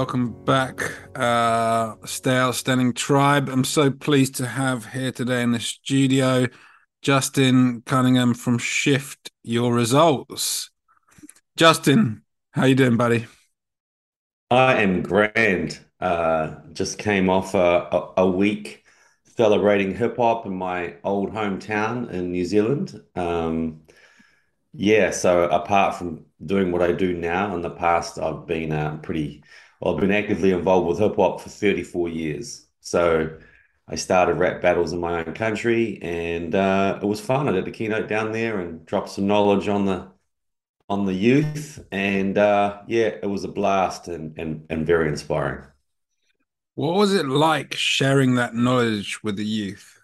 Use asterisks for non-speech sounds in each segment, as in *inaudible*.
Welcome back, uh, Stay Outstanding Tribe. I'm so pleased to have here today in the studio Justin Cunningham from Shift Your Results. Justin, how you doing, buddy? I am grand. Uh, just came off a, a, week celebrating hip hop in my old hometown in New Zealand. Um, yeah, so apart from doing what I do now, in the past I've been uh, pretty well, I've been actively involved with hip hop for 34 years. So I started rap battles in my own country and uh, it was fun. I did a keynote down there and dropped some knowledge on the on the youth. And uh, yeah, it was a blast and, and and very inspiring. What was it like sharing that knowledge with the youth?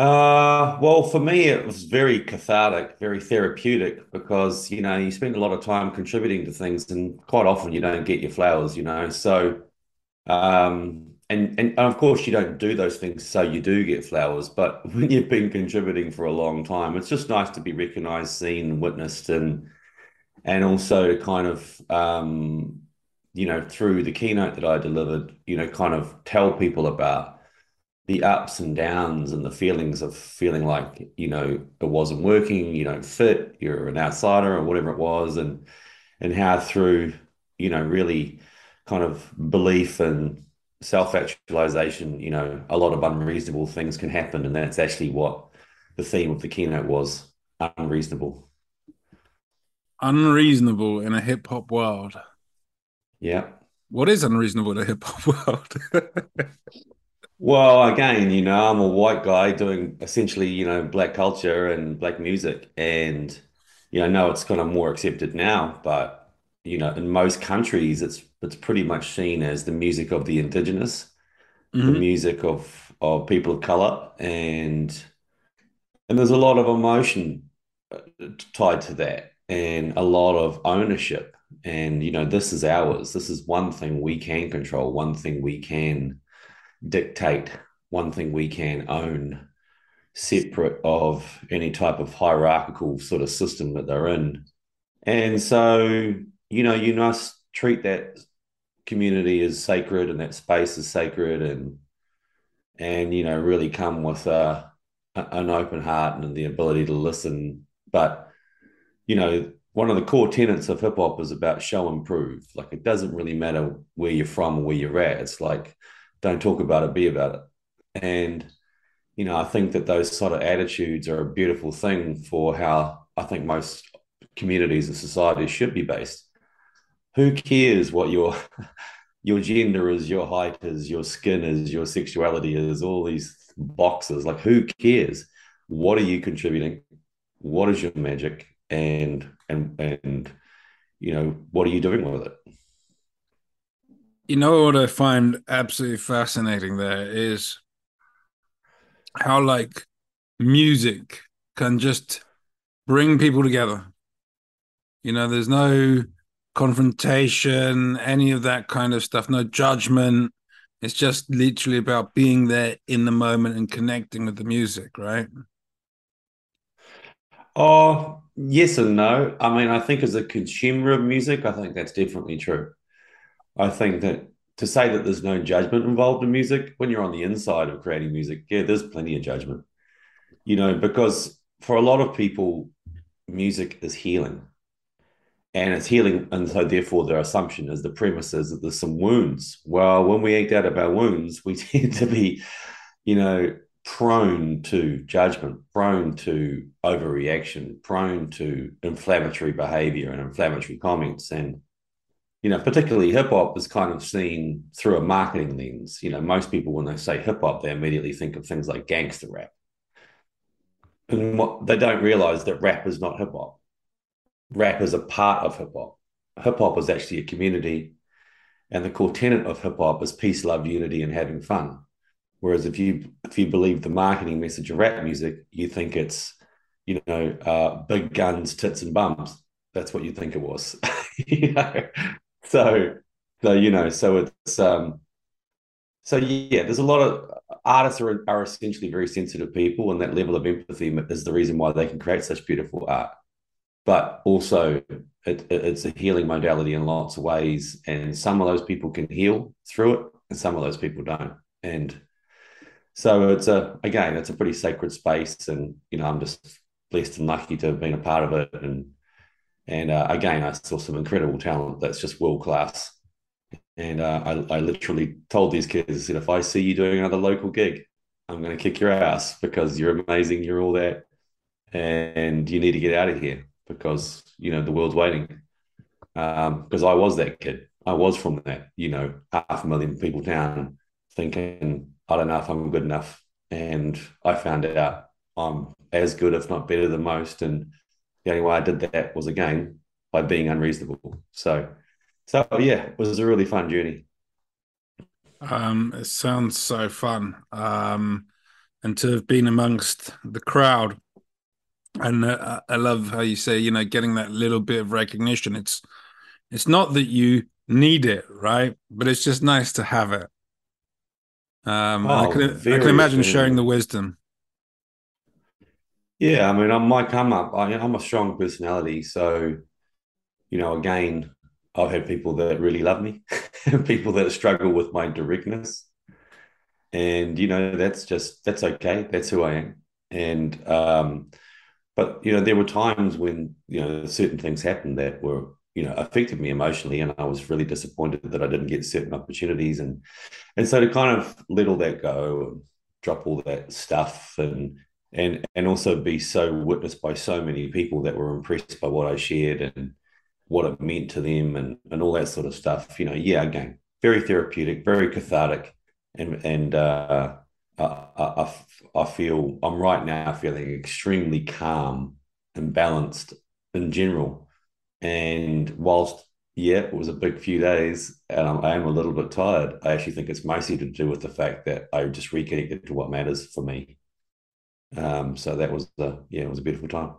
Uh, well, for me, it was very cathartic, very therapeutic because, you know, you spend a lot of time contributing to things and quite often you don't get your flowers, you know. So, um, and, and, of course, you don't do those things so you do get flowers. But *laughs* when you've been contributing for a long time, it's just nice to be recognized, seen, witnessed, and, and also to kind of, um, you know, through the keynote that I delivered, you know, kind of tell people about the ups and downs and the feelings of feeling like you know it wasn't working you don't fit you're an outsider or whatever it was and and how through you know really kind of belief and self-actualization you know a lot of unreasonable things can happen and that's actually what the theme of the keynote was unreasonable. Unreasonable in a hip-hop world. Yeah. What is unreasonable in a hip-hop *laughs* world Well, again, you know, I'm a white guy doing essentially, you know, black culture and black music. And, you know, I know it's kind of more accepted now, but, you know, in most countries, it's it's pretty much seen as the music of the indigenous, mm-hmm. the music of of people of color. And and there's a lot of emotion uh, tied to that and a lot of ownership. And, you know, this is ours. This is one thing we can control, one thing we can dictate one thing we can own separate of any type of hierarchical sort of system that they're in. And so, you know, you must treat that community as sacred and that space is sacred and and you know really come with a, an open heart and the ability to listen. But you know one of the core tenets of hip hop is about show and prove. Like it doesn't really matter where you're from or where you're at. It's like don't talk about it, be about it. And, you know, I think that those sort of attitudes are a beautiful thing for how I think most communities and societies should be based. Who cares what your *laughs* your gender is, your height is, your skin is, your sexuality is, all these boxes. Like who cares? What are you contributing? What is your magic? And and and you know, what are you doing with it? You know what I find absolutely fascinating there is how like music can just bring people together. You know, there's no confrontation, any of that kind of stuff, no judgment. It's just literally about being there in the moment and connecting with the music, right? Oh, yes and no. I mean, I think as a consumer of music, I think that's definitely true. I think that to say that there's no judgment involved in music, when you're on the inside of creating music, yeah, there's plenty of judgment. You know, because for a lot of people, music is healing. And it's healing. And so, therefore, their assumption is the premise is that there's some wounds. Well, when we act out of our wounds, we *laughs* tend to be, you know, prone to judgment, prone to overreaction, prone to inflammatory behavior and inflammatory comments. And you know, particularly hip hop is kind of seen through a marketing lens. You know, most people, when they say hip hop, they immediately think of things like gangster rap. And what they don't realize that rap is not hip hop. Rap is a part of hip hop. hip hop is actually a community, and the core tenet of hip hop is peace, love, unity, and having fun. Whereas if you if you believe the marketing message of rap music, you think it's you know uh, big guns, tits, and bums. That's what you think it was. *laughs* you know, so so you know, so it's um, so yeah, there's a lot of artists are, are essentially very sensitive people, and that level of empathy is the reason why they can create such beautiful art. But also, it, it, it's a healing modality in lots of ways, and some of those people can heal through it, and some of those people don't. And so it's a again, it's a pretty sacred space, and you know, I'm just blessed and lucky to have been a part of it. And and uh, again, I saw some incredible talent that's just world class and uh, I, I literally told these kids, I said, if I see you doing another local gig, I'm going to kick your ass because you're amazing. You're all that. And you need to get out of here because, you know, the world's waiting. Because um, I was that kid. I was from that, you know, half a million people down thinking, I don't know if I'm good enough. And I found out I'm as good, if not better than most. And the only way I did that was again by being unreasonable. So, so yeah, it was a really fun journey. Um, it sounds so fun. Um, and to have been amongst the crowd, and uh, I love how you say, you know, getting that little bit of recognition. It's it's not that you need it, right? But it's just nice to have it. Um, oh, I can I can imagine sharing the wisdom. Yeah, I mean, I might come up. I, I'm a strong personality, so you know, again, I've had people that really love me, *laughs* people that struggle with my directness. And, you know, that's just, that's okay. That's who I am. And, um, but, you know, there were times when, you know, certain things happened that were, you know, affected me emotionally. And I was really disappointed that I didn't get certain opportunities. And, and so to kind of let all that go and drop all that stuff and, and, and also be so witnessed by so many people that were impressed by what I shared and, what it meant to them and, and all that sort of stuff. You know, yeah, again, very therapeutic, very cathartic. And, and uh, I, I, I feel I'm right now feeling extremely calm and balanced in general. And whilst, yeah, it was a big few days and I'm, I am a little bit tired, I actually think it's mostly to do with the fact that I just reconnected to what matters for me. Um, so that was the, yeah, it was a beautiful time.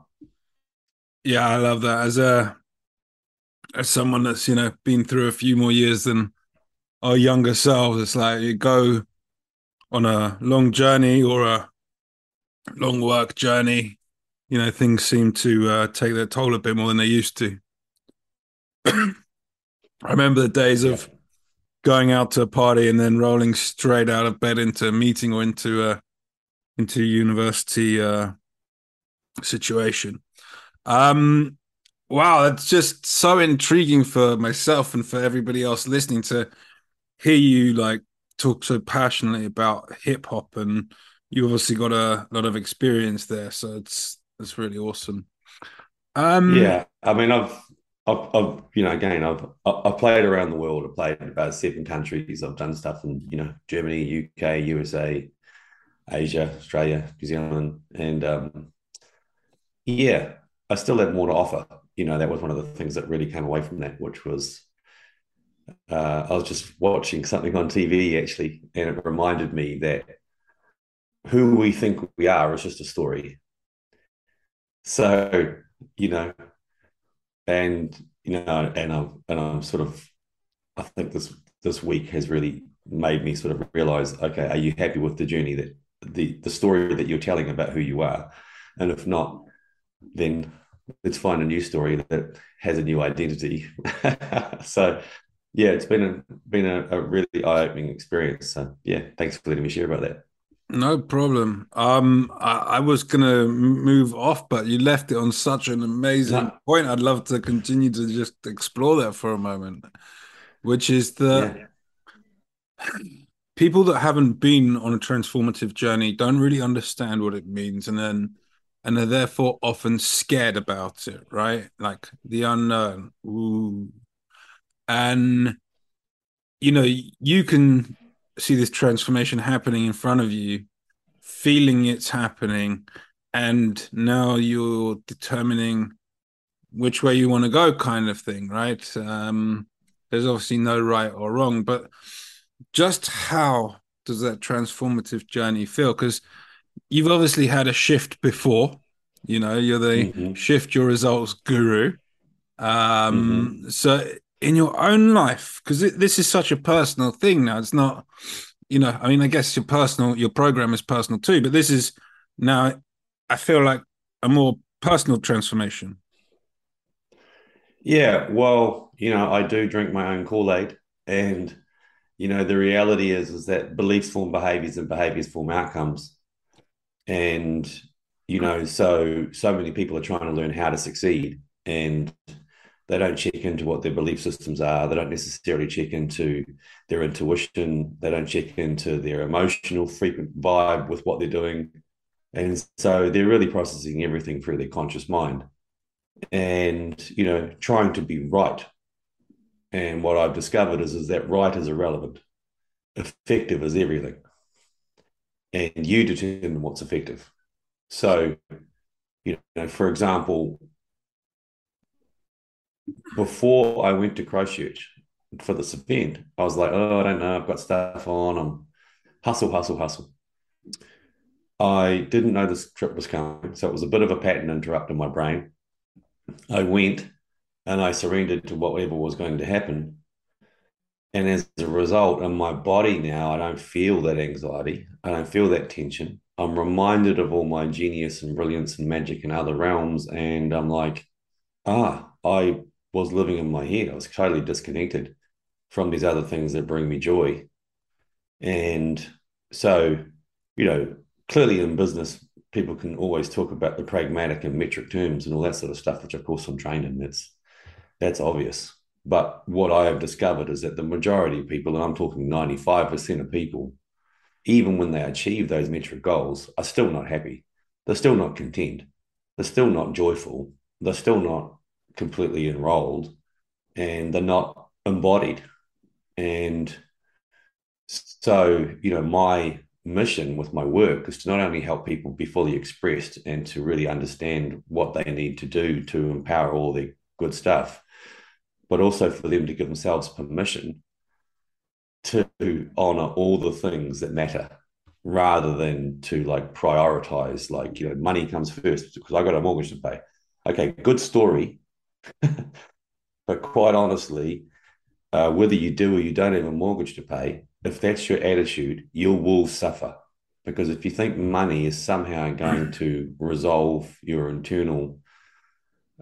Yeah, I love that. As a as someone that's you know been through a few more years than our younger selves, it's like you go on a long journey or a long work journey. You know, things seem to uh, take their toll a bit more than they used to. *clears throat* I remember the days of going out to a party and then rolling straight out of bed into a meeting or into a into university uh, situation. Um, Wow, that's just so intriguing for myself and for everybody else listening to hear you like talk so passionately about hip hop and you obviously got a lot of experience there, so it's it's really awesome. Um, yeah, I mean, I've, I've, I've, you know, again, I've, I've played around the world. I've played in about seven countries. I've done stuff in, you know, Germany, UK, USA, Asia, Australia, New Zealand, and um, yeah, I still have more to offer you know, that was one of the things that really came away from that, which was uh, I was just watching something on TV actually, and it reminded me that who we think we are is just a story. So, you know, and you know, and I'm and I'm sort of, I think this this week has really made me sort of realize, okay, are you happy with the journey that the the story that you're telling about who you are, and if not, then let's find a new story that has a new identity. *laughs* so yeah, it's been a been a, a really eye opening experience. So yeah, thanks for letting me share about that. No problem. Um, I, I, was gonna move off, but you left it on such an amazing no. point. I'd love to continue to just explore that for a moment, which is the yeah. *laughs* people that haven't been on a transformative journey don't really understand what it means, and then and are therefore often scared about it, right? Like the unknown. Ooh. And you know, you can see this transformation happening in front of you, feeling it's happening, and now you're determining which way you want to go, kind of thing, right? Um, there's obviously no right or wrong, but just how does that transformative journey feel? Because you've obviously had a shift before. You know, you're the mm-hmm. shift your results guru. Um, mm-hmm. So, in your own life, because this is such a personal thing now, it's not, you know, I mean, I guess your personal, your program is personal too, but this is now, I feel like a more personal transformation. Yeah, well, you know, I do drink my own Kool Aid, and you know, the reality is is that beliefs form behaviors, and behaviors form outcomes, and you know, so so many people are trying to learn how to succeed, and they don't check into what their belief systems are. They don't necessarily check into their intuition. They don't check into their emotional frequent vibe with what they're doing, and so they're really processing everything through their conscious mind and you know trying to be right and what i've discovered is is that right is irrelevant effective is everything. And you determine what's effective. So you know for example before i went to christchurch for this event i was like oh i don't know. I've got stuff on. I'm hustle hustle hustle. I didn't know this trip was coming so it was a bit of a pattern interrupt in my brain. I went and I surrendered to whatever was going to happen. And as a result, in my body now, I don't feel that anxiety. I don't feel that tension. I'm reminded of all my genius and brilliance and magic in other realms. And I'm like, ah, I was living in my head. I was totally disconnected from these other things that bring me joy. And so, you know, clearly in business, people can always talk about the pragmatic and metric terms and all that sort of stuff, which of course I'm trained in. That's that's obvious. But what I have discovered is that the majority of people, and I'm talking 95% of people, even when they achieve those metric goals, are still not happy. They're still not content. They're still not joyful. They're still not completely enrolled and they're not embodied. And so, you know, my mission with my work is to not only help people be fully expressed and to really understand what they need to do to empower all the good stuff, but also for them to give themselves permission to honor all the things that matter rather than to like prioritize like you know money comes first because i got a mortgage to pay okay good story *laughs* but quite honestly uh, whether you do or you don't have a mortgage to pay if that's your attitude, you will suffer. Because if you think money is somehow going to resolve your internal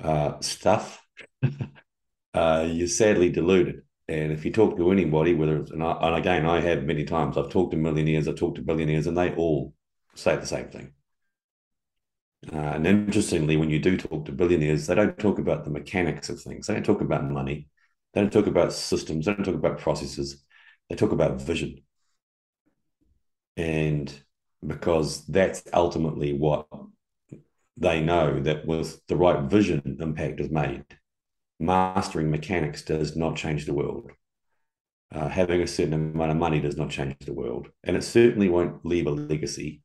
uh, stuff, *laughs* uh, you're sadly deluded. And if you talk to anybody, whether it's, and, I, and again, I have many times, I've talked to millionaires, I've talked to billionaires, and they all say the same thing. Uh, and interestingly, when you do talk to billionaires, they don't talk about the mechanics of things. They don't talk about money. They don't talk about systems. They don't talk about processes they talk about vision. And because that's ultimately what they know that with the right vision, impact is made. Mastering mechanics does not change the world. Uh, having a certain amount of money does not change the world. And it certainly won't leave a legacy.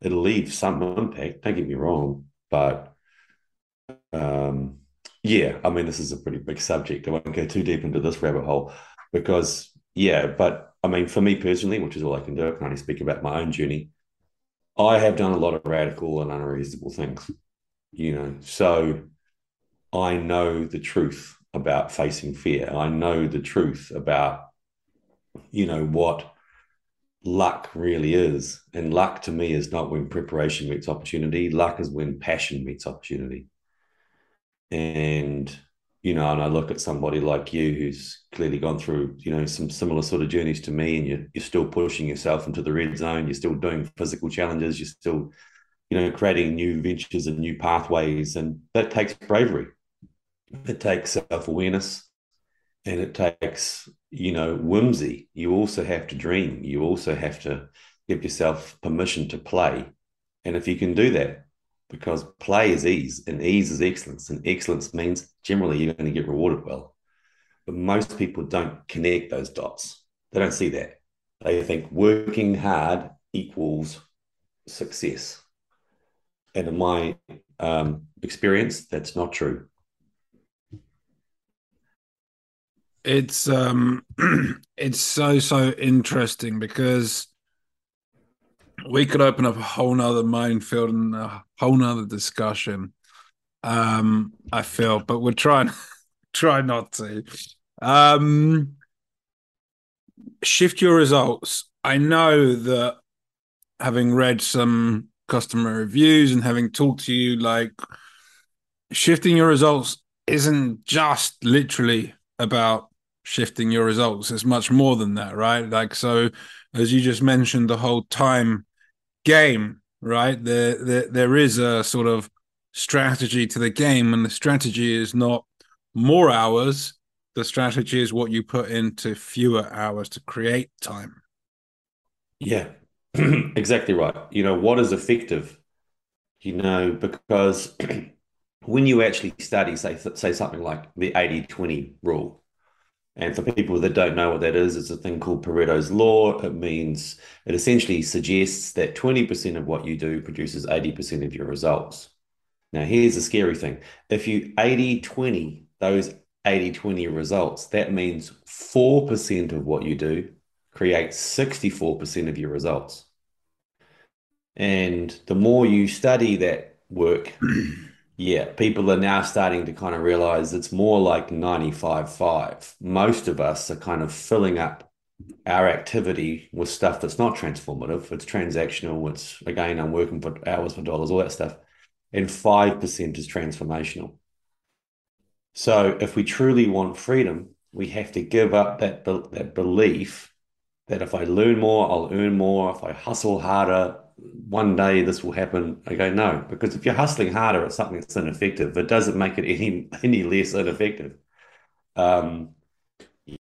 It'll leave some impact, don't get me wrong. But um, yeah, I mean, this is a pretty big subject. I won't go too deep into this rabbit hole because yeah, but I mean, for me personally, which is all I can do, I can only speak about my own journey. I have done a lot of radical and unreasonable things, you know. So I know the truth about facing fear. I know the truth about, you know, what luck really is. And luck to me is not when preparation meets opportunity. Luck is when passion meets opportunity. And you know, and I look at somebody like you who's clearly gone through, you know, some similar sort of journeys to me, and you're, you're still pushing yourself into the red zone. You're still doing physical challenges. You're still, you know, creating new ventures and new pathways, and that takes bravery. It takes self awareness, and it takes, you know, whimsy. You also have to dream. You also have to give yourself permission to play, and if you can do that, because play is ease and ease is excellence and excellence means generally you're going to get rewarded well. But most people don't connect those dots. They don't see that. They think working hard equals success. And in my um, experience that's not true it's um *clears throat* it's so so interesting because we could open up a whole nother minefield and a whole nother discussion. Um, I feel, but we're trying *laughs* try not to. Um shift your results. I know that having read some customer reviews and having talked to you, like shifting your results isn't just literally about shifting your results. It's much more than that, right? Like, so as you just mentioned, the whole time game, right? There, there, there is a sort of strategy to the game, and the strategy is not more hours. The strategy is what you put into fewer hours to create time. Yeah, *clears throat* exactly right. You know, what is effective? You know, because *clears throat* when you actually study, say, say something like the 80 20 rule, and for people that don't know what that is, it's a thing called Pareto's Law. It means it essentially suggests that 20% of what you do produces 80% of your results. Now, here's the scary thing if you 80 20 those 80 20 results, that means 4% of what you do creates 64% of your results. And the more you study that work, yeah, people are now starting to kind of realize it's more like 95 5. Most of us are kind of filling up our activity with stuff that's not transformative. It's transactional. It's again, I'm working for hours for dollars, all that stuff. And 5% is transformational. So if we truly want freedom, we have to give up that, that belief that if I learn more, I'll earn more. If I hustle harder, one day this will happen. I go, no, because if you're hustling harder at something that's ineffective, it doesn't make it any *laughs* any less ineffective. Um,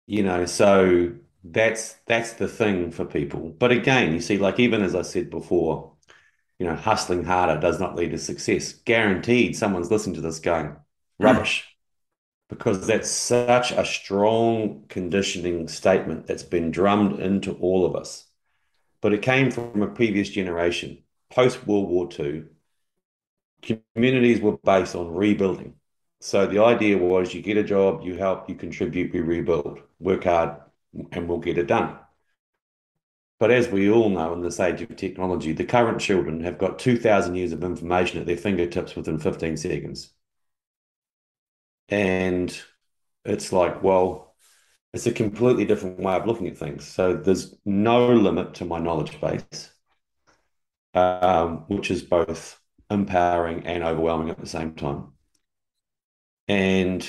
you know, so that's that's the thing for people. But again, you see, like even as I said before, you know, hustling harder does not lead to success. Guaranteed, someone's listening to this going, rubbish. Because that's such a strong conditioning statement that's been drummed into all of us but it came from a previous generation. Post World War II, communities were based on rebuilding. So the idea was you get a job, you help, you contribute, we rebuild, work hard, and we'll get it done. But as we all know in this age of technology, the current children have got 2,000 years of information at their fingertips within 15 seconds. And it's like, well, it's a completely different way of looking at things. So there's no limit to my knowledge base, um, which is both empowering and overwhelming at the same time. And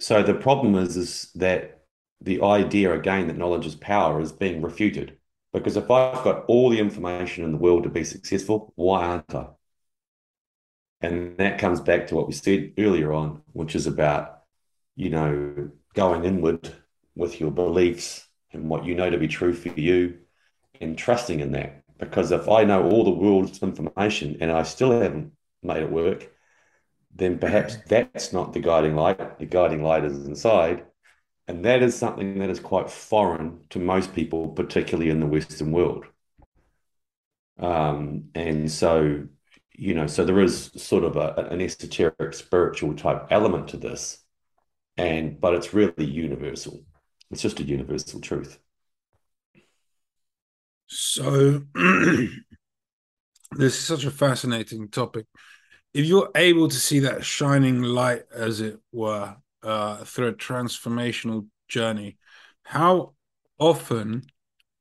so the problem is, is that the idea again that knowledge is power is being refuted. Because if I've got all the information in the world to be successful, why aren't I? And that comes back to what we said earlier on, which is about, you know, going inward with your beliefs and what you know to be true for you and trusting in that. Because if I know all the world's information and I still haven't made it work, then perhaps that's not the guiding light. The guiding light is inside. And that is something that is quite foreign to most people, particularly in the Western world. Um, and so, you know, so there is sort of a, an esoteric spiritual type element to this. And but it's really universal. It's just a universal truth. So, *clears throat* this is such a fascinating topic. If you're able to see that shining light, as it were, uh, through a transformational journey, how often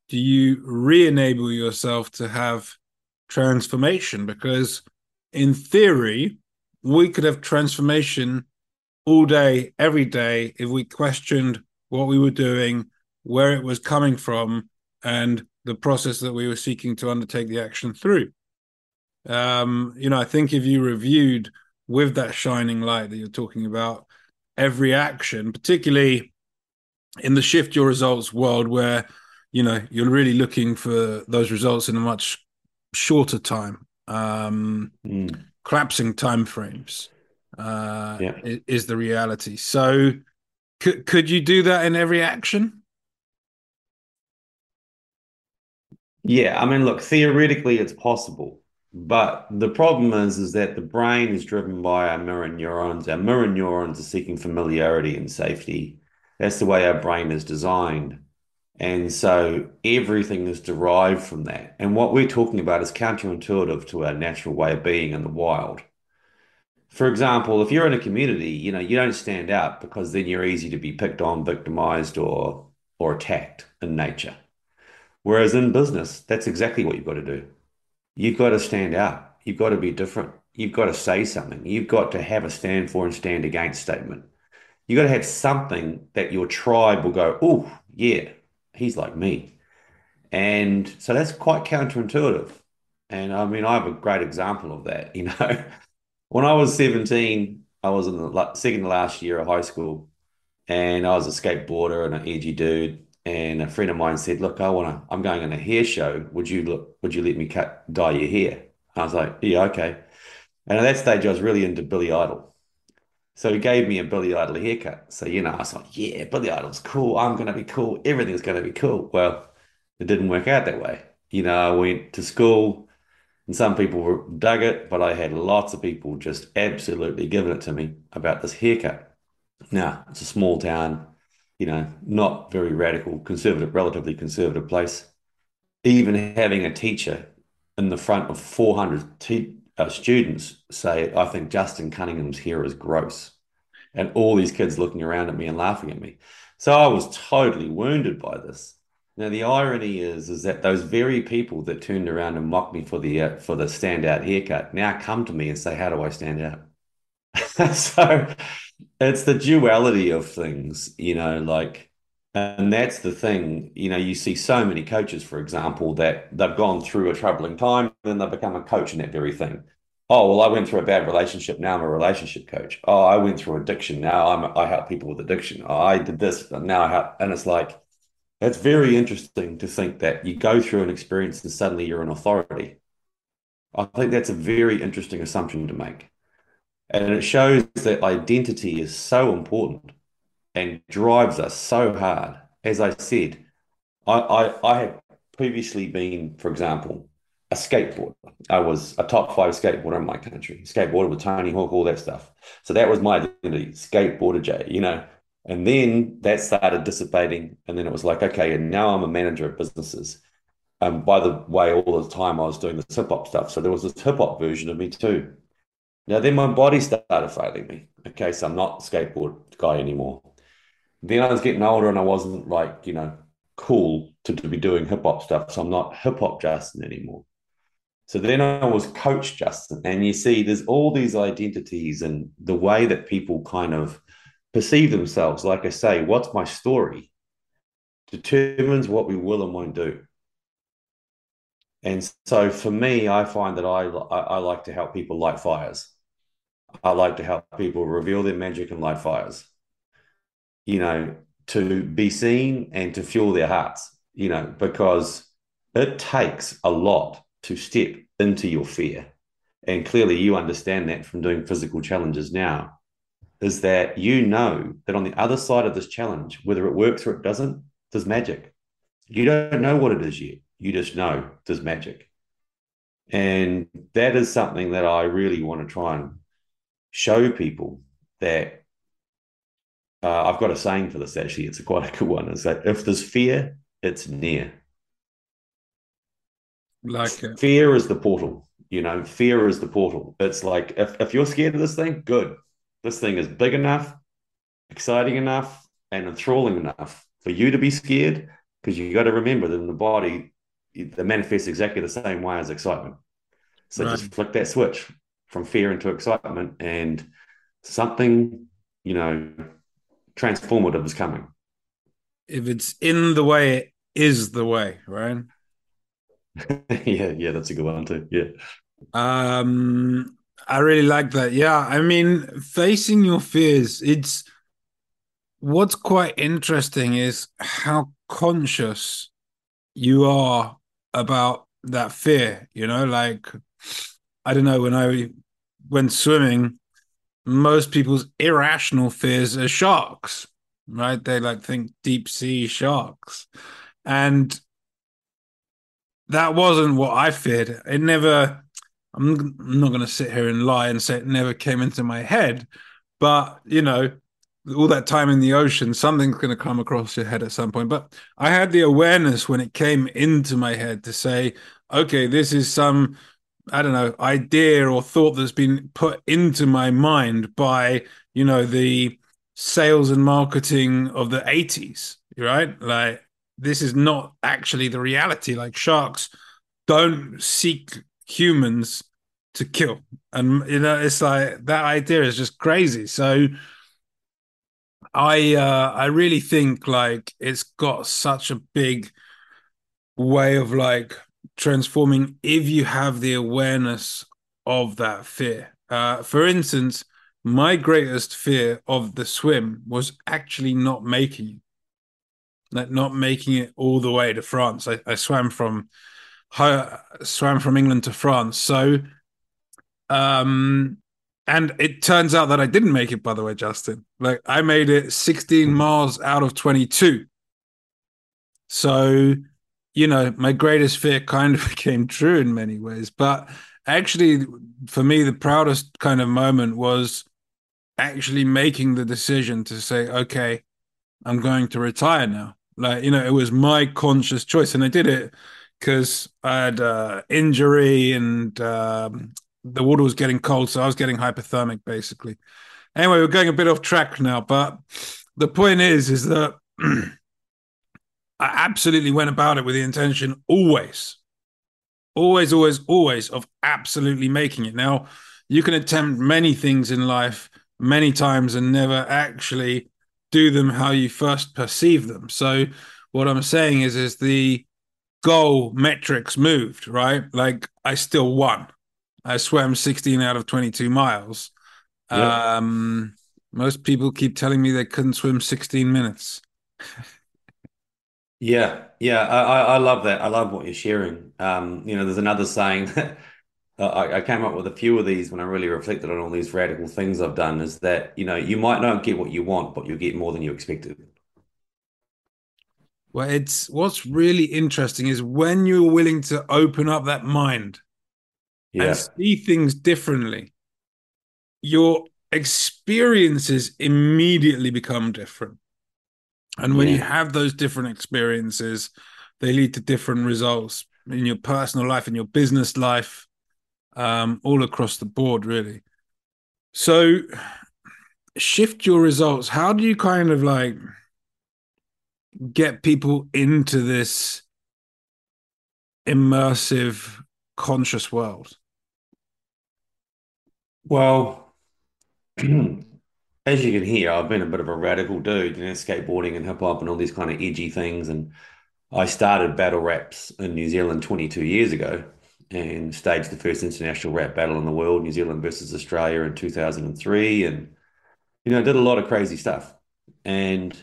do you re enable yourself to have transformation? Because, in theory, we could have transformation all day, every day, if we questioned what we were doing, where it was coming from, and the process that we were seeking to undertake the action through. Um, you know, I think if you reviewed with that shining light that you're talking about, every action, particularly in the shift your results world where you know you're really looking for those results in a much shorter time um mm. collapsing time frames uh yeah. is the reality so could could you do that in every action? Yeah, I mean, look, theoretically it's possible, but the problem is is that the brain is driven by our mirror neurons. Our mirror neurons are seeking familiarity and safety. That's the way our brain is designed. And so everything is derived from that. And what we're talking about is counterintuitive to our natural way of being in the wild. For example, if you're in a community, you know, you don't stand out because then you're easy to be picked on, victimized, or or attacked in nature. Whereas in business, that's exactly what you've got to do. You've got to stand out. You've got to be different. You've got to say something. You've got to have a stand for and stand against statement. You've got to have something that your tribe will go, oh, yeah, he's like me. And so that's quite counterintuitive. And I mean, I have a great example of that. *laughs* You know, when I was 17, I was in the second to last year of high school and I was a skateboarder and an edgy dude. And a friend of mine said, "Look, I want to. I'm going on a hair show. Would you look? Would you let me cut dye your hair?" I was like, "Yeah, okay." And at that stage, I was really into Billy Idol. So he gave me a Billy Idol haircut. So, you know, I was like, yeah, Billy Idol's cool. I'm to be cool. Everything's to be cool. Well, it didn't work out that way. You know, I went to school and some people dug it, but I had lots of people just absolutely giving it to me about this haircut. Now, it's a small town, you know, not very radical, conservative, relatively conservative place. Even having a teacher in the front of 400 te- uh, students say, I think Justin Cunningham's hair is gross. And all these kids looking around at me and laughing at me. So I was totally wounded by this. Now the irony is, is that those very people that turned around and mocked me for the uh, for the standout haircut now come to me and say, "How do I stand out?" *laughs* so it's the duality of things, you know, like and that's the thing, you know, you see so many coaches, for example, that they've gone through a troubling time and then they become a coach in that very thing. Oh, well, I went through a bad relationship. Now I'm a relationship coach. Oh, I went through addiction. Now I'm I help people with addiction. Oh, I did this. Now I help. And it's like, it's very interesting to think that you go through an experience and suddenly you're an authority. I think that's a very interesting assumption to make. And it shows that identity is so important and drives us so hard. As I said, I, I, I had previously been, for example, a skateboarder. I was a top five skateboarder in my country, skateboarder with Tony Hawk, all that stuff. So that was my identity, skateboarder Jay, you know. And then that started dissipating. And then it was like, okay, and now I'm a manager of businesses. Um, by the way, all the time I was doing this hip hop stuff. So there was this hip hop version of me too. Now then my body started failing me. Okay, so I'm not the skateboard guy anymore then I was getting older and I wasn't like, you know, cool to, to be doing hip hop stuff. So I'm not hip hop Justin anymore. So then I was coach Justin. And you see, there's all these identities and the way that people kind of perceive themselves. Like I say, what's my story determines what we will and won't do. And so for me, I find that I, I, I like to help people light fires. I like to help people reveal their magic and light fires you know, to be seen and to fuel their hearts, you know, because it takes a lot to step into your fear. And clearly you understand that from doing physical challenges now, is that you know that on the other side of this challenge, whether it works or it doesn't, there's magic. You don't know what it is yet. You just know there's magic. And that is something that I really want to try and show people that uh, I've got a saying for this actually. It's a quite a good one. Is that if there's fear, it's near. Like fear is the portal. You know, fear is the portal. It's like if, if you're scared of this thing, good. This thing is big enough, exciting enough, and enthralling enough for you to be scared. Because you got to remember that in the body, it manifests exactly the same way as excitement. So right. just flick that switch from fear into excitement, and something, you know, transformative is coming. If it's in the way, it is the way, right? *laughs* yeah, yeah, that's a good one too. Yeah. Um, I really like that. Yeah, I mean, facing your fears, it's what's quite interesting is how conscious you are about that fear. You know, like I don't know when I went swimming, most people's irrational fears are sharks, right? They like think deep sea sharks. And that wasn't what I feared. It never, I'm, not going to sit here and lie and say it never came into my head. But, you know, all that time in the ocean, something's going to come across your head at some point. But I had the awareness when it came into my head to say, okay, this is some, I don't know, idea or thought that's been put into my mind by, you know, the sales and marketing of the 80s, right? Like, this is not actually the reality. Like, sharks don't seek humans to kill. And, you know, it's like that idea is just crazy. So, I uh, I really think like it's got such a big way of like transforming if you have the awareness of that fear. Uh, for instance, my greatest fear of the swim was actually not making like not making it all the way to France. I, I swam from swam from England to France, so um, and it turns out that I didn't make it, by the way, Justin. Like I made it 16 miles out of 22. So, you know, my greatest fear *laughs* kind of came true in many ways. But actually, for me, the proudest kind of moment was actually making the decision to say, okay, I'm going to retire now. Like, you know, it was my conscious choice. And I did it because I had uh, injury and um, the water was getting cold, so I was getting hypothermic basically. Anyway, we're going a bit off track now, but the point is, is that *clears throat* I absolutely went about it with the intention always, always, always, always of absolutely making it. Now, you can attempt many things in life many times and never actually do them how you first perceive them. So, what I'm saying is, is the goal metrics moved, right? Like I still won. I swam 16 out of 22 miles. Yep. Um, most people keep telling me they couldn't swim 16 minutes. yeah, yeah, I, I love that. I love what you're sharing. Um, you know, there's another saying *laughs* that I, I came up with a few of these when I really reflected on all these radical things I've done. Is that you know you might not get what you want, but you'll get more than you expected. Well, it's what's really interesting is when you're willing to open up that mind yeah. and see things differently, your experiences immediately become different. And when yeah. you have those different experiences, they lead to different results in your personal life, in your business life, um, all across the board, really. So, shift your results. How do you kind of like get people into this immersive, conscious world? Well, *clears throat* as you can hear, I've been a bit of a radical dude, you know, skateboarding and hip hop and all these kind of edgy things. And I started battle raps in New Zealand 22 years ago and staged the first international rap battle in the world, New Zealand versus Australia in 2003. And, you know, did a lot of crazy stuff. And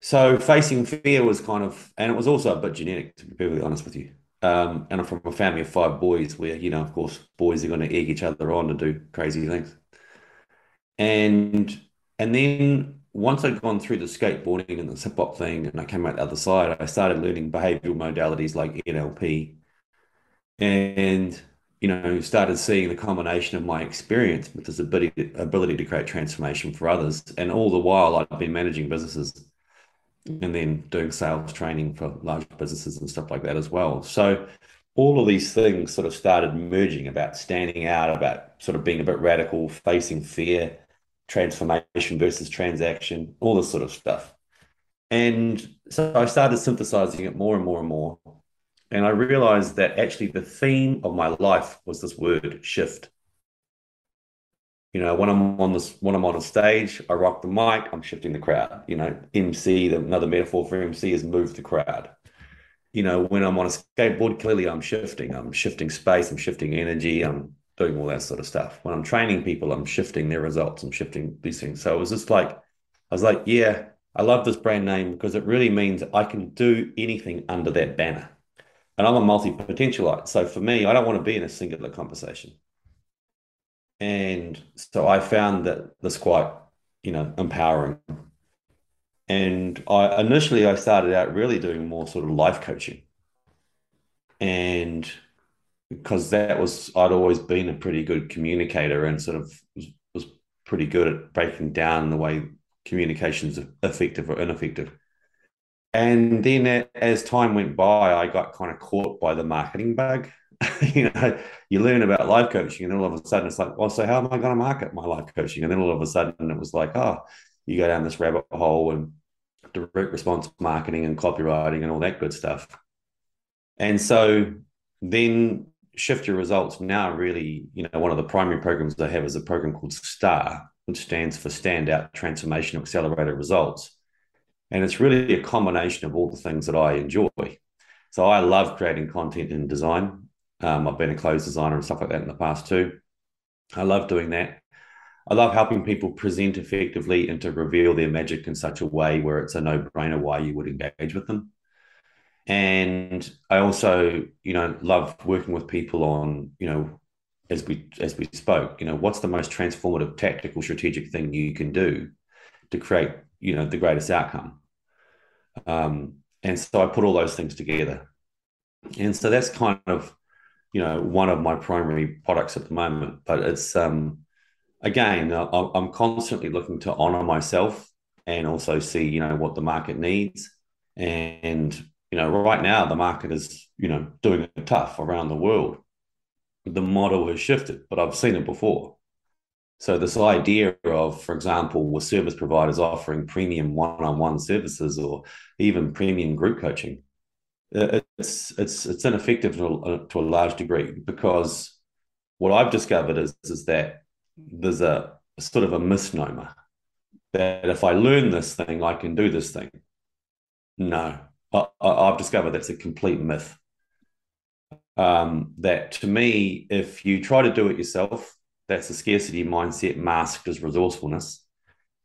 so facing fear was kind of, and it was also a bit genetic, to be perfectly honest with you. Um, and I'm from a family of five boys where, you know, of course, boys are going to egg each other on to do crazy things. And and then once I'd gone through the skateboarding and the hip hop thing and I came out the other side, I started learning behavioral modalities like NLP and you know started seeing the combination of my experience with this ability ability to create transformation for others and all the while I'd been managing businesses and then doing sales training for large businesses and stuff like that as well. So all of these things sort of started merging about standing out, about sort of being a bit radical, facing fear, transformation versus transaction, all this sort of stuff. And so I started synthesizing it more and more and more. And I realized that actually the theme of my life was this word shift. You know, when I'm on this, when I'm on a stage, I rock the mic, I'm shifting the crowd. You know, MC, another metaphor for MC is move the crowd. You know, when I'm on a skateboard, clearly I'm shifting. I'm shifting space, I'm shifting energy, I'm doing all that sort of stuff. When I'm training people, I'm shifting their results, I'm shifting these things. So it was just like, I was like, yeah, I love this brand name because it really means I can do anything under that banner. And I'm a multi potentialite. So for me, I don't want to be in a singular conversation. And so I found that this quite, you know, empowering. And I initially I started out really doing more sort of life coaching. And because that was I'd always been a pretty good communicator and sort of was, was pretty good at breaking down the way communications effective or ineffective. And then as time went by, I got kind of caught by the marketing bug. *laughs* you know, you learn about life coaching, and then all of a sudden it's like, well, so how am I going to market my life coaching? And then all of a sudden it was like, oh, you go down this rabbit hole and direct response marketing and copywriting and all that good stuff. And so then shift your results now really, you know, one of the primary programs I have is a program called STAR, which stands for Standout Transformation Accelerated Results. And it's really a combination of all the things that I enjoy. So I love creating content and design. Um, I've been a clothes designer and stuff like that in the past too. I love doing that. I love helping people present effectively and to reveal their magic in such a way where it's a no brainer why you would engage with them. And I also, you know, love working with people on, you know, as we as we spoke, you know, what's the most transformative tactical strategic thing you can do to create, you know, the greatest outcome. Um, and so I put all those things together. And so that's kind of, you know, one of my primary products at the moment. But it's um again, I'm constantly looking to honor myself and also see, you know, what the market needs. And, you know, right now the market is, you know, doing it tough around the world. The model has shifted, but I've seen it before. So this idea of, for example, with service providers offering premium one-on-one services or even premium group coaching, it's it's it's ineffective to a, to a large degree because what I've discovered is is that there's a, a sort of a misnomer that if I learn this thing, I can do this thing. No, I, have discovered that's a complete myth. Um, that to me, if you try to do it yourself, that's a scarcity mindset masked as resourcefulness,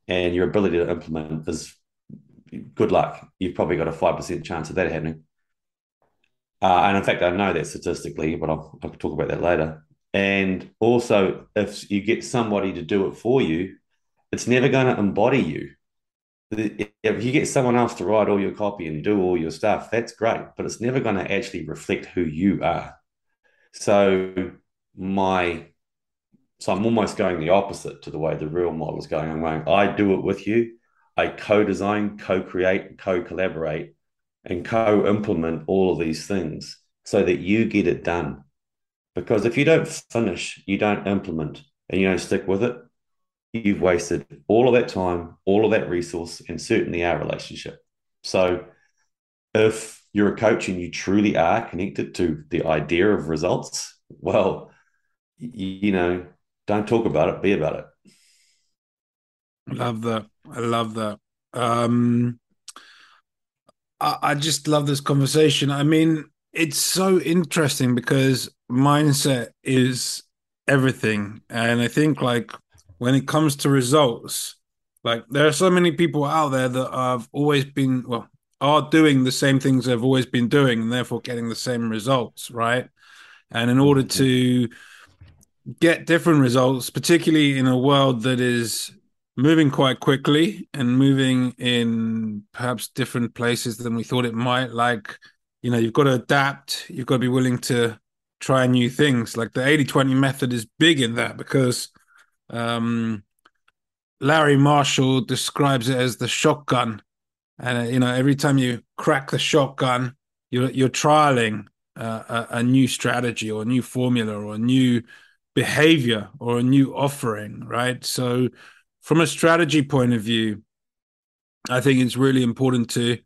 and your ability to implement is good luck. You've probably got a five percent chance of that happening. Uh, and in fact, I know that statistically, but I'll, I'll talk about that later. And also, if you get somebody to do it for you, it's never going to embody you. If you get someone else to write all your copy and do all your stuff, that's great, but it's never going to actually reflect who you are. So, my so I'm almost going the opposite to the way the real model is going. I'm going, I do it with you. I co-design, co-create, co-collaborate, and co-implement all of these things so that you get it done. Because if you don't finish, you don't implement, and you don't stick with it, you've wasted all of that time, all of that resource, and certainly our relationship. So if you're a coach and you truly are connected to the idea of results, well, you, you know, don't talk about it, be about it. Love that. I love that. Um, I, I just love this conversation. I mean, it's so interesting because mindset is everything. And I think like when it comes to results, like there are so many people out there that have always been well are doing the same things they've always been doing and therefore getting the same results, right? And in order to get different results, particularly in a world that is moving quite quickly and moving in perhaps different places than we thought it might, like you know, you've got to adapt, you've got to be willing to try new things. Like the 80 20 method is big in that because um, Perry Marshall describes it as the shotgun. And, uh, you know, every time you crack the shotgun, you're, you're trialing uh, a, a new strategy or a new formula or a new behavior or a new offering, right? So, from a strategy point of view, I think it's really important to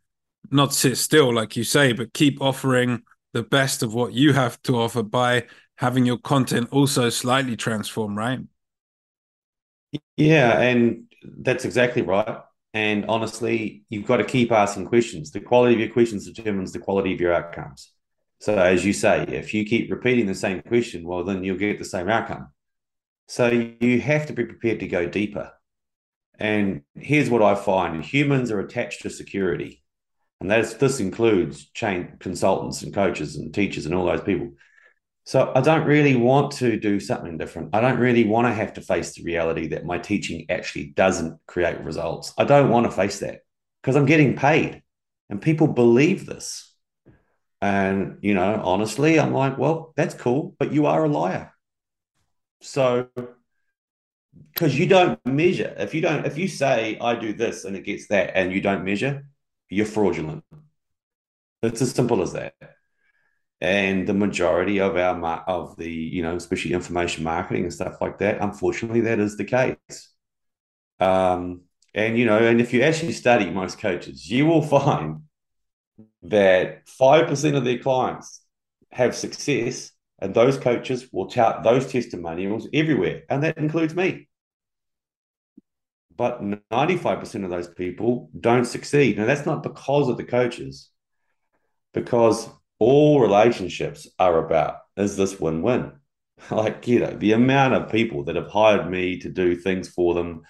not sit still, like you say, but keep offering the best of what you have to offer by having your content also slightly transform, right? Yeah, and that's exactly right. And honestly, you've got to keep asking questions. The quality of your questions determines the quality of your outcomes. So, as you say, if you keep repeating the same question, well, then you'll get the same outcome. So, you have to be prepared to go deeper. And here's what I find humans are attached to security and that's this includes chain consultants and coaches and teachers and all those people. So I don't really want to do something different. I don't really want to have to face the reality that my teaching actually doesn't create results. I don't want to face that because I'm getting paid and people believe this. And, you know, honestly, I'm like, well, that's cool, but you are a liar. So because you don't measure. If you don't, if you say I do this and it gets that, and you don't measure, you're fraudulent. It's as simple as that. And the majority of our of the you know, especially information marketing and stuff like that, unfortunately, that is the case. Um, and you know, and if you actually study most coaches, you will find that five percent of their clients have success, and those coaches will tout those testimonials everywhere, and that includes me. But 95% of those people don't succeed. Now, that's not because of the coaches, because all relationships are about is this win win? *laughs* Like, you know, the amount of people that have hired me to do things for them,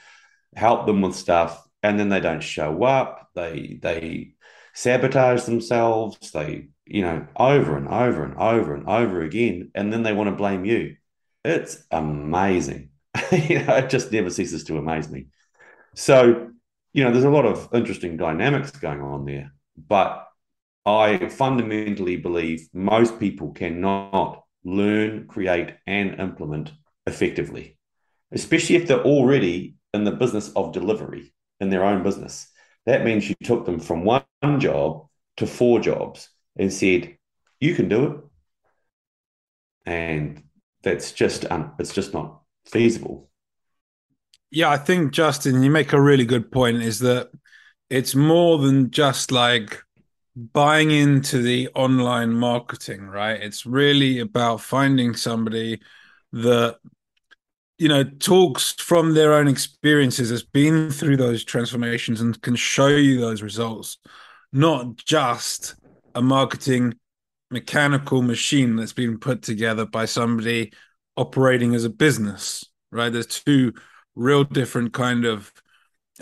help them with stuff, and then they don't show up. They, they, sabotage themselves. They, you know, over and over and over and over again, and then they want to blame you. It's amazing. *laughs* you know, it just never ceases to amaze me. So, you know, there's a lot of interesting dynamics going on there, but I fundamentally believe most people cannot learn, create, and implement effectively, especially if they're already in the business of delivery in their own business. That means you took them from one job to four jobs and said, you can do it. And that's just, um, it's just not feasible. Yeah, I think, Justin, you make a really good point is that it's more than just like buying into the online marketing, right? It's really about finding somebody that you know talks from their own experiences has been through those transformations and can show you those results not just a marketing mechanical machine that's been put together by somebody operating as a business right? There's two real different kind of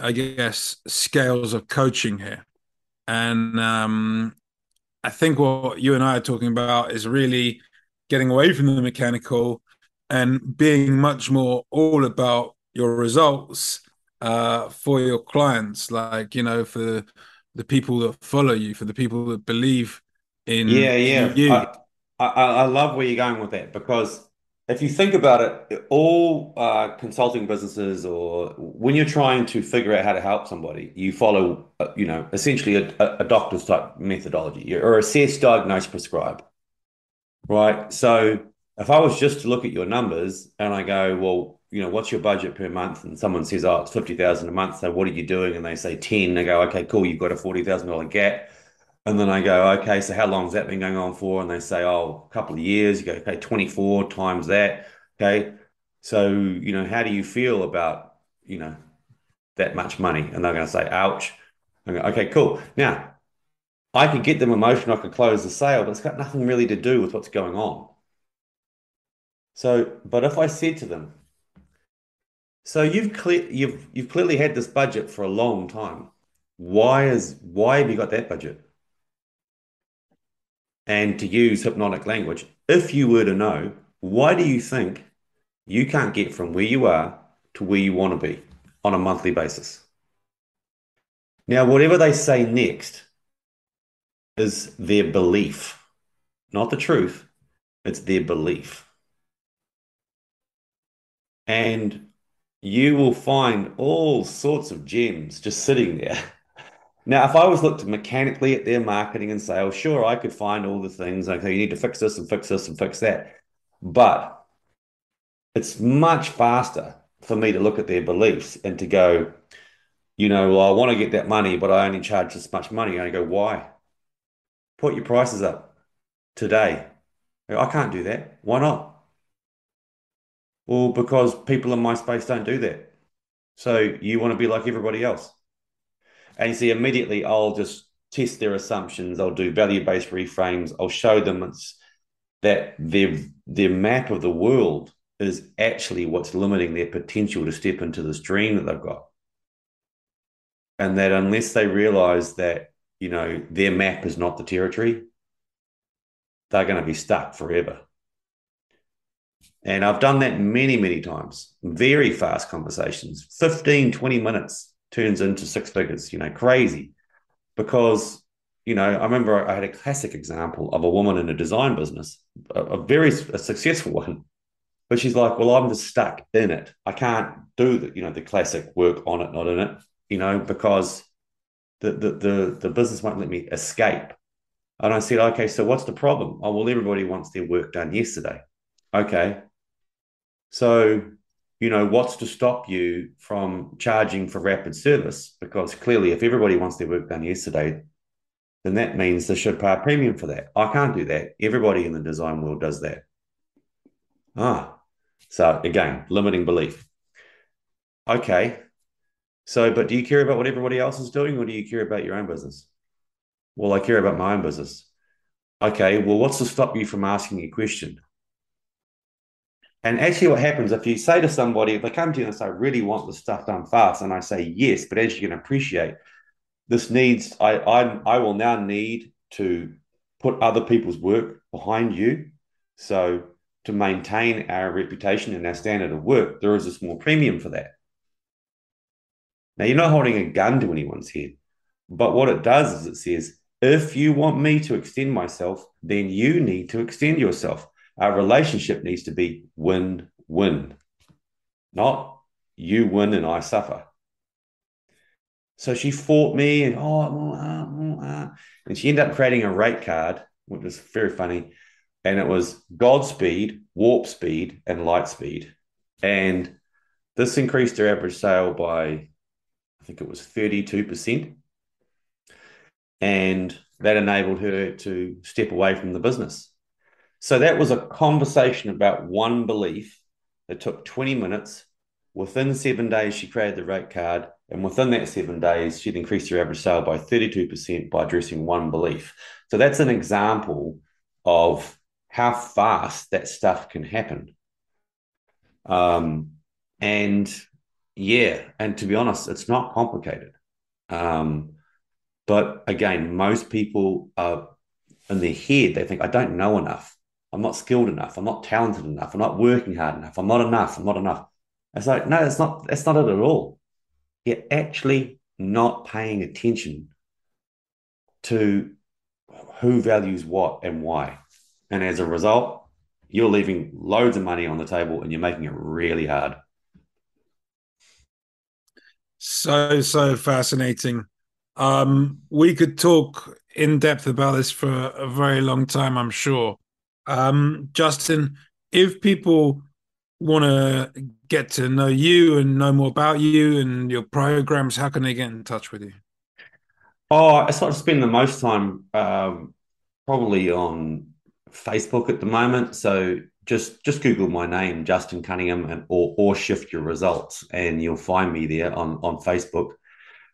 i guess scales of coaching here. And um i think what you and i are talking about is really getting away from the mechanical and being much more all about your results uh, for your clients, like you know, for the people that follow you, for the people that believe in yeah, yeah. You. I, I, I love where you're going with that because if you think about it, all uh, consulting businesses or when you're trying to figure out how to help somebody, you follow, uh, you know, essentially a, a doctor's type methodology or assess, diagnose, prescribe. Right. So if I was just to look at your numbers and I go, well, you know, what's your budget per month? And someone says, oh, it's 50,000 a month. So what are you doing? And they say 10. I go, okay, cool. You've got a $40,000 gap. And then I go, okay, so how long has that been going on for? And they say, oh, a couple of years. You go, okay, 24 times that. Okay. So, you know, how do you feel about, you know, that much money? And they're going to say, ouch. I go, okay, cool. Now, I could get them emotional. I could close the sale, but it's got nothing really to do with what's going on. So, but if I said to them, so you've you've you've clearly had this budget for a long time. Why is why have you got that budget? And to use hypnotic language, if you were to know, why do you think you can't get from where you are to where you want to be on a monthly basis? Now, whatever they say next is their belief, not the truth. It's their belief and you will find all sorts of gems just sitting there. Now, if I was looked mechanically at their marketing and oh, sure, I could find all the things. Okay, you need to fix this and fix this and fix that. But it's much faster for me to look at their beliefs and to go, you know, well, I want to get that money, but I only charge this much money. And I go, why? Put your prices up today. I can't do that. Why not? Well, because people in my space don't do that. So you want to be like everybody else. And you see, immediately I'll just test their assumptions. I'll do value-based reframes. I'll show them it's that their their map of the world is actually what's limiting their potential to step into this dream that they've got. And that unless they realize that, you know, their map is not the territory, they're going to be stuck forever. And I've done that many, many times. Very fast conversations. 15, 20 minutes turns into six figures, you know, crazy. Because, you know, I remember I had a classic example of a woman in a design business, a, a very a successful one. But she's like, well, I'm just stuck in it. I can't do the, you know, the classic work on it, not in it, you know, because the the the, the business won't let me escape. And I said, okay, so what's the problem? Oh, well, everybody wants their work done yesterday. Okay. So, you know, what's to stop you from charging for rapid service? Because clearly, if everybody wants their work done yesterday, then that means they should pay a premium for that. I can't do that. Everybody in the design world does that. Ah, so again, limiting belief. Okay. So, but do you care about what everybody else is doing or do you care about your own business? Well, I care about my own business. Okay. Well, what's to stop you from asking a question? And actually, what happens if you say to somebody, if they come to you and say, I really want this stuff done fast, and I say, yes, but as you can appreciate, this needs, I, I, I will now need to put other people's work behind you. So to maintain our reputation and our standard of work, there is a small premium for that. Now, you're not holding a gun to anyone's head, but what it does is it says, if you want me to extend myself, then you need to extend yourself. Our relationship needs to be win win, not you win and I suffer. So she fought me and oh, uh, uh, and she ended up creating a rate card, which was very funny. And it was Godspeed, Warp Speed, and Light Speed. And this increased her average sale by, I think it was 32%. And that enabled her to step away from the business. So that was a conversation about one belief that took 20 minutes. Within seven days, she created the rate card and within that seven days, she'd increased her average sale by 32% by addressing one belief. So that's an example of how fast that stuff can happen. Um, and yeah, and to be honest, it's not complicated. Um, but again, most people are in their head, they think, I don't know enough. I'm not skilled enough. I'm not talented enough. I'm not working hard enough. I'm not enough. I'm not enough. It's like, no, it's not, that's not it at all you're actually not paying attention to who values what and why. And as a result, you're leaving loads of money on the table and you're making it really hard. So, so fascinating. Um, we could talk in depth about this for a very long time, I'm sure. Um, Justin, if people want to get to know you and know more about you and your programs, how can they get in touch with you? Oh, I sort of spend the most time um, probably on Facebook at the moment. So just just Google my name, Justin Cunningham, and or or shift your results, and you'll find me there on on Facebook.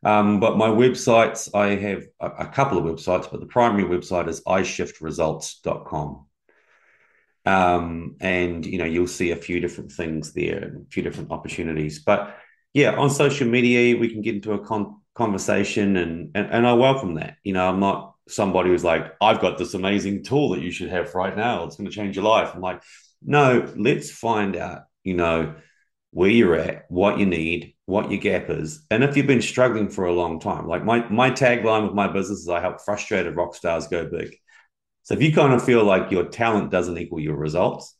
Um, but my websites, I have a, a, couple of websites, but the primary website is ishiftresults.com. Um, and you know, you'll see a few different things there, a few different opportunities. But yeah, on social media, we can get into a con- conversation, and, and and I welcome that. You know, I'm not somebody who's like, I've got this amazing tool that you should have right now. It's going to change your life. I'm like, no, let's find out. You know, where you're at, what you need, what your gap is, and if you've been struggling for a long time. Like my my tagline with my business is, I help frustrated rock stars go big. So if you kind of feel like your talent doesn't equal your results,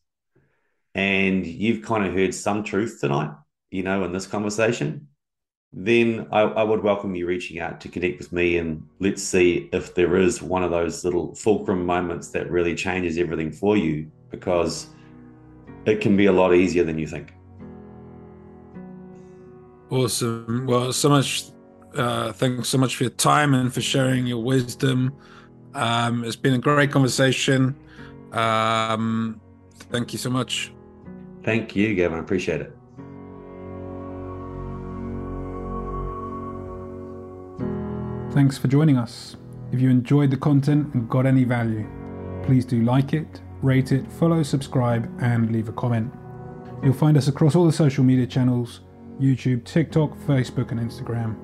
and you've kind of heard some truth tonight, you know, in this conversation, then I, I, would welcome you reaching out to connect with me and let's see if there is one of those little fulcrum moments that really changes everything for you because it can be a lot easier than you think. Awesome. Well, so much. Uh, thanks so much for your time and for sharing your wisdom. Um, it's been a great conversation. Um, thank you so much. Thank you, Gavin. I appreciate it. Thanks for joining us. If you enjoyed the content and got any value, please do like it, rate it, follow, subscribe, and leave a comment. You'll find us across all the social media channels YouTube, TikTok, Facebook, and Instagram.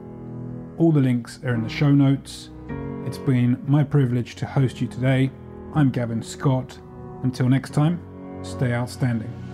All the links are in the show notes it's been my privilege to host you today. I'm Gavin Scott. Until next time, stay outstanding.